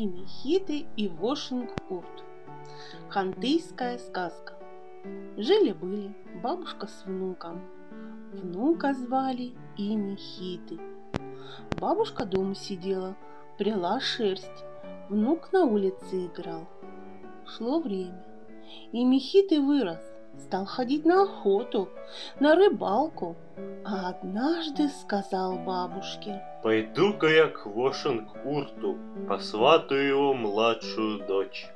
Имихиты и Вошинг-Урт. Хантыйская сказка. Жили-были бабушка с внуком. Внука звали Имихиты. Бабушка дома сидела, пряла шерсть. Внук на улице играл. Шло время. Имихиты вырос, стал ходить на охоту, на рыбалку, а однажды сказал бабушке. Пойду-ка я к Вошинг-Урту, посватаю его младшую дочь.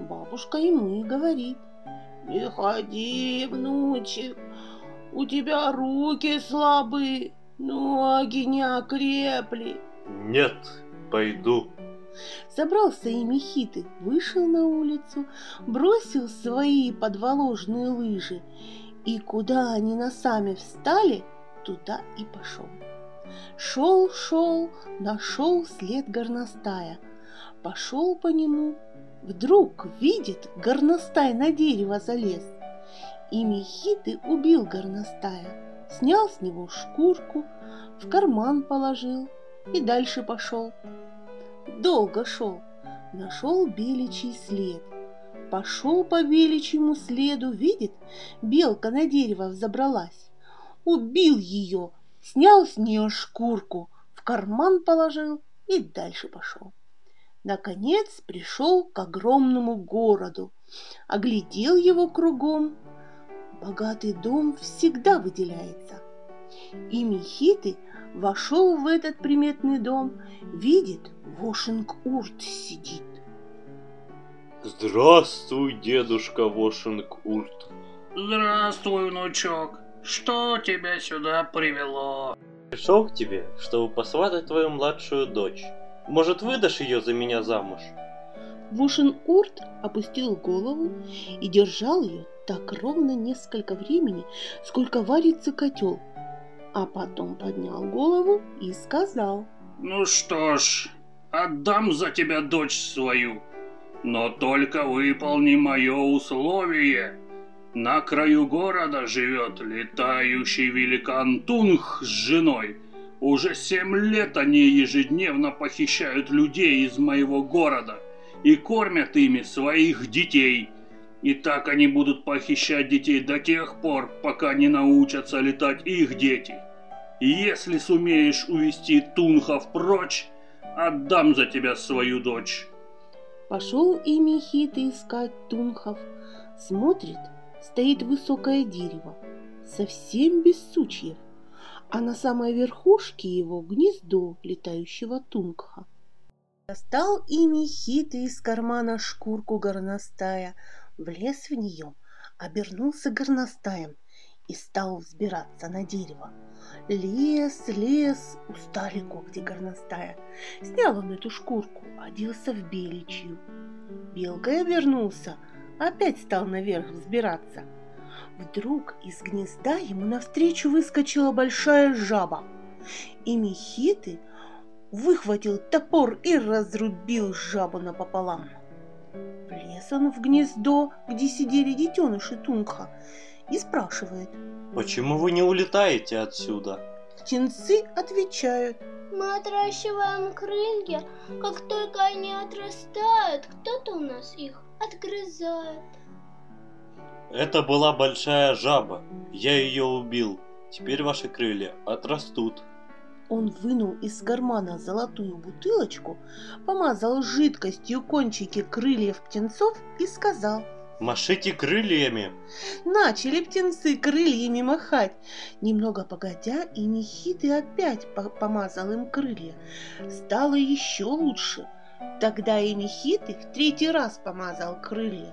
Бабушка ему и говорит. Не ходи, внучек, у тебя руки слабые, ноги не окрепли. Нет, пойду. Собрался и Мехиты, вышел на улицу, бросил свои подволожные лыжи, и куда они носами встали, туда и пошел. Шел, шел, нашел след горностая, пошел по нему, вдруг видит, горностай на дерево залез. И Мехиты убил горностая, снял с него шкурку, в карман положил и дальше пошел. Долго шел, нашел беличий след. Пошел по беличьему следу, видит, белка на дерево взобралась. Убил ее, снял с нее шкурку, в карман положил и дальше пошел. Наконец пришел к огромному городу, оглядел его кругом. Богатый дом всегда выделяется. И Мехиты вошел в этот приметный дом, видит, Вошинг-Урт сидит. Здравствуй, дедушка Вошинг-Урт. Здравствуй, внучок. Что тебя сюда привело? Пришел к тебе, чтобы посватать твою младшую дочь. Может, выдашь ее за меня замуж? Вошин-Урт опустил голову и держал ее так ровно несколько времени, сколько варится котел, а потом поднял голову и сказал. Ну что ж, отдам за тебя дочь свою, но только выполни мое условие. На краю города живет летающий великан Тунг с женой. Уже семь лет они ежедневно похищают людей из моего города и кормят ими своих детей. И так они будут похищать детей до тех пор, пока не научатся летать их дети. Если сумеешь увести Тунхов прочь, отдам за тебя свою дочь. Пошел и Мехита искать Тунхов. Смотрит, стоит высокое дерево, совсем без сучьев, а на самой верхушке его гнездо летающего Тунгха. Достал и Мехита из кармана шкурку горностая, влез в нее, обернулся горностаем и стал взбираться на дерево. Лес, лес, устали когти горностая. Снял он эту шкурку, оделся в беличью. Белкой обернулся, опять стал наверх взбираться. Вдруг из гнезда ему навстречу выскочила большая жаба. И Мехиты выхватил топор и разрубил жабу напополам. Влез он в гнездо, где сидели детеныши Тунха, и спрашивает. Почему вы не улетаете отсюда? Птенцы отвечают. Мы отращиваем крылья, как только они отрастают, кто-то у нас их отгрызает. Это была большая жаба. Я ее убил. Теперь ваши крылья отрастут. Он вынул из кармана золотую бутылочку, помазал жидкостью кончики крыльев птенцов и сказал – Машите крыльями. Начали птенцы крыльями махать. Немного погодя, и Нехиты опять помазал им крылья. Стало еще лучше. Тогда и Мехиты в третий раз помазал крылья.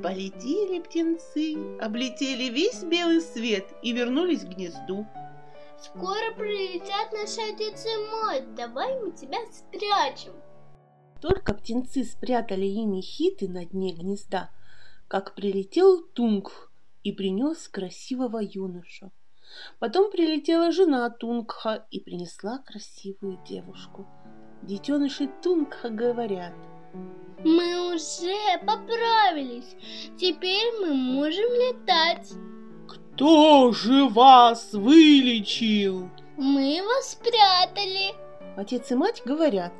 Полетели птенцы, облетели весь белый свет и вернулись к гнезду. Скоро прилетят наши отец и мать, давай мы тебя спрячем. Только птенцы спрятали ими хиты на дне гнезда, как прилетел Тунг и принес красивого юношу. Потом прилетела жена Тунгха и принесла красивую девушку. Детеныши Тунгха говорят. Мы уже поправились. Теперь мы можем летать. Кто же вас вылечил? Мы его спрятали. Отец и мать говорят.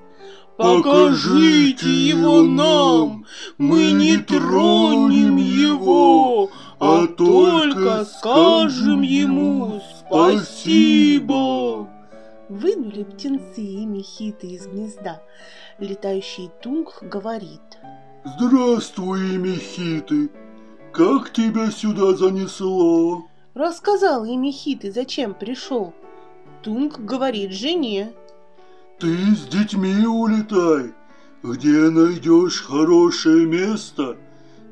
Покажите его нам, мы не тронем его, а только скажем ему спасибо. Вынули птенцы и мехиты из гнезда. Летающий тунг говорит. Здравствуй, мехиты. Как тебя сюда занесло? Рассказал и мехиты, зачем пришел. Тунг говорит жене. Ты с детьми улетай. Где найдешь хорошее место,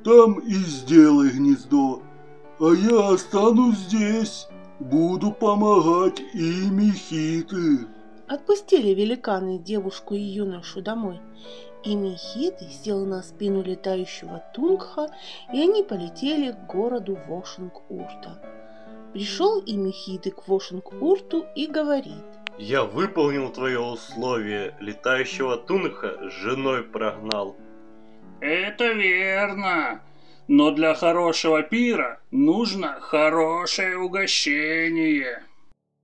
там и сделай гнездо. А я останусь здесь, буду помогать и Мехиты. Отпустили великаны девушку и юношу домой. И Мехиты сел на спину летающего Тунгха, и они полетели к городу Вошинг-Урта. Пришел и Мехиты к Вошинг-Урту и говорит. Я выполнил твое условие, летающего Тунха с женой прогнал. Это верно. Но для хорошего пира нужно хорошее угощение.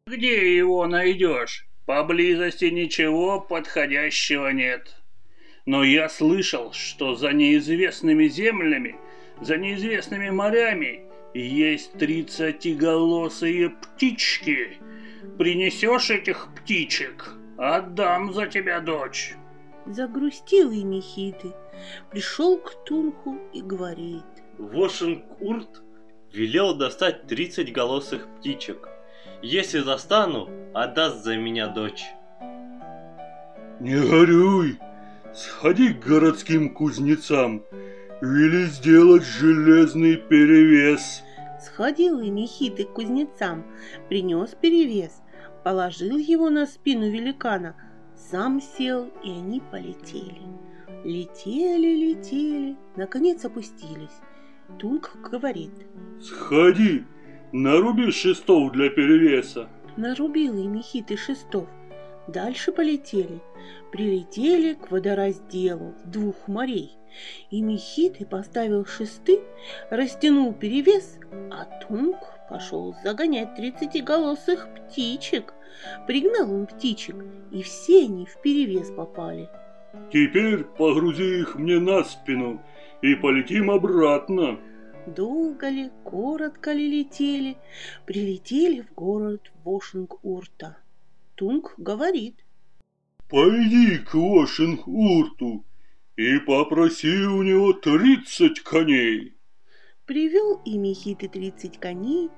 Где его найдешь? Поблизости ничего подходящего нет. Но я слышал, что за неизвестными землями, за неизвестными морями есть тридцатиголосые птички. Принесешь этих птичек, отдам за тебя дочь. Загрустил и Мехиты, пришел к Тунху и говорит. Вошинг-Урт велел достать тридцать голосых птичек. Если застану, отдаст за меня дочь. Не горюй, сходи к городским кузнецам, вели сделать железный перевес. Сходил и Мехиты к кузнецам, принес перевес, положил его на спину великана, сам сел, и они полетели. Летели, летели, наконец опустились. Тунг говорит. Сходи, наруби шестов для перевеса. Нарубил и Мехиты шестов. Дальше полетели. Прилетели к водоразделу двух морей. И Мехиты поставил шесты, растянул перевес, а Тунг пошел загонять тридцатиголосых птичек. Пригнал он птичек, и все они в перевес попали. Теперь погрузи их мне на спину и полетим обратно. Долго ли, коротко ли летели, прилетели в город Вошинг-Урта. Тунг говорит. Пойди к Вошинг-Урту и попроси у него тридцать коней. Привел и Мехиты тридцать коней,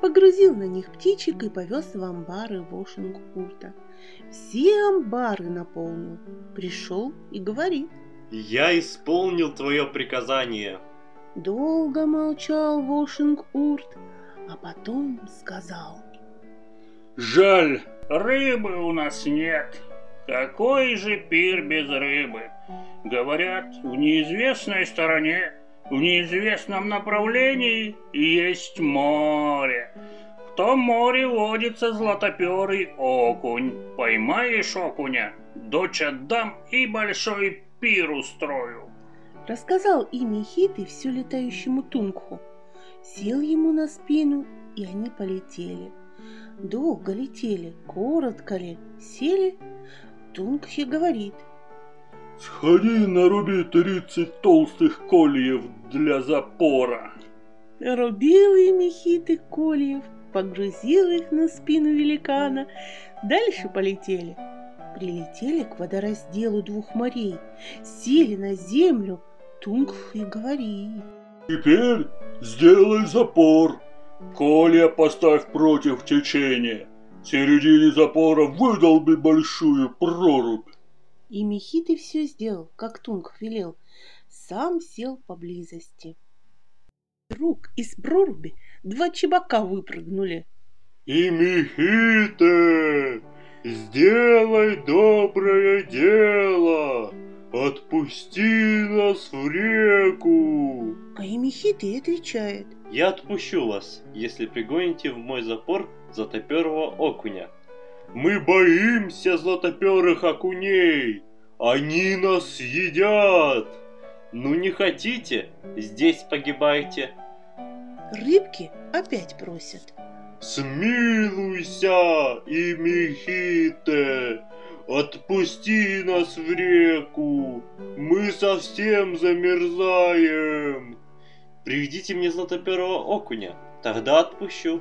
погрузил на них птичек и повез в амбары Вошинг-Урта. Все амбары наполнил. Пришел и говорит. Я исполнил твое приказание. Долго молчал Вошинг-Урт, а потом сказал. Жаль, рыбы у нас нет. Какой же пир без рыбы? Говорят, в неизвестной стороне, в неизвестном направлении есть море. В том море водится златоперый окунь. Поймаешь окуня, дочь отдам и большой пир устрою. Рассказал имя Хиты все летающему Тунгху. Сел ему на спину, и они полетели. Долго летели, коротко ли, сели. Тунгхи говорит. Сходи, наруби тридцать толстых кольев для запора. Рубил ими Хиты кольев, погрузил их на спину великана. Дальше полетели. Прилетели к водоразделу двух морей, сели на землю, Тунг и говорит. Теперь сделай запор. Колья поставь против течения. В середине запора выдолби большую прорубь. И Мехиты все сделал, как Тунг велел. Сам сел поблизости. Вдруг из проруби два чебака выпрыгнули. И Мехите, сделай доброе дело. Отпусти нас в реку. А Емихиты отвечает. Я отпущу вас, если пригоните в мой запор златоперого окуня. Мы боимся златоперых окуней. Они нас съедят. Ну не хотите, здесь погибайте. Рыбки опять просят. Смилуйся, Имихите, Отпусти нас в реку, мы совсем замерзаем. Приведите мне златоперого окуня, тогда отпущу.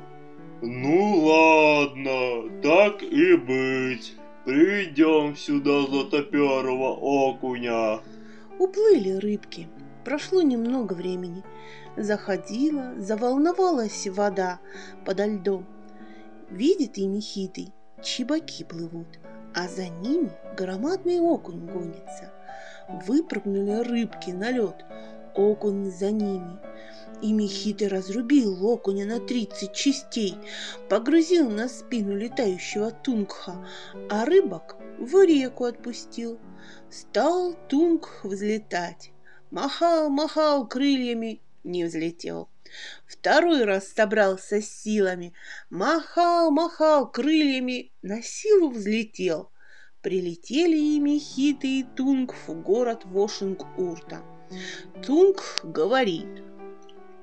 Ну ладно, так и быть. Приведем сюда златоперого окуня. Уплыли рыбки. Прошло немного времени. Заходила, заволновалась вода подо льдом. Видит и Михитый, чебаки плывут, а за ними громадный окунь гонится. Выпрыгнули рыбки на лед, окунь за ними. И Михитый разрубил окуня на тридцать частей, погрузил на спину летающего тунгха, а рыбок в реку отпустил. Стал тунгх взлетать. Махал, махал крыльями, не взлетел. Второй раз собрался с силами, махал, махал крыльями, на силу взлетел. Прилетели и Мехиты, и Тунгф в город Вошинг-Урта. Тунг говорит,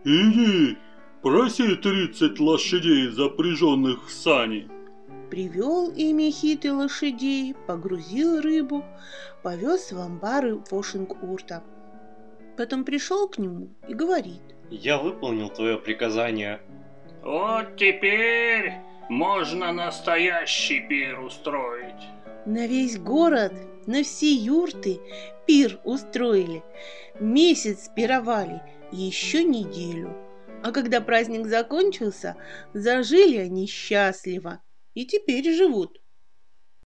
Иди, проси тридцать лошадей, запряженных в сани. привел и Мехиты лошадей, погрузил рыбу, повез в амбары Вошинг-Урта. Потом пришел к нему и говорит, Я выполнил твое приказание. Вот теперь можно настоящий пир устроить. На весь город, на все юрты пир устроили. Месяц пировали, еще неделю. А когда праздник закончился, зажили они счастливо и теперь живут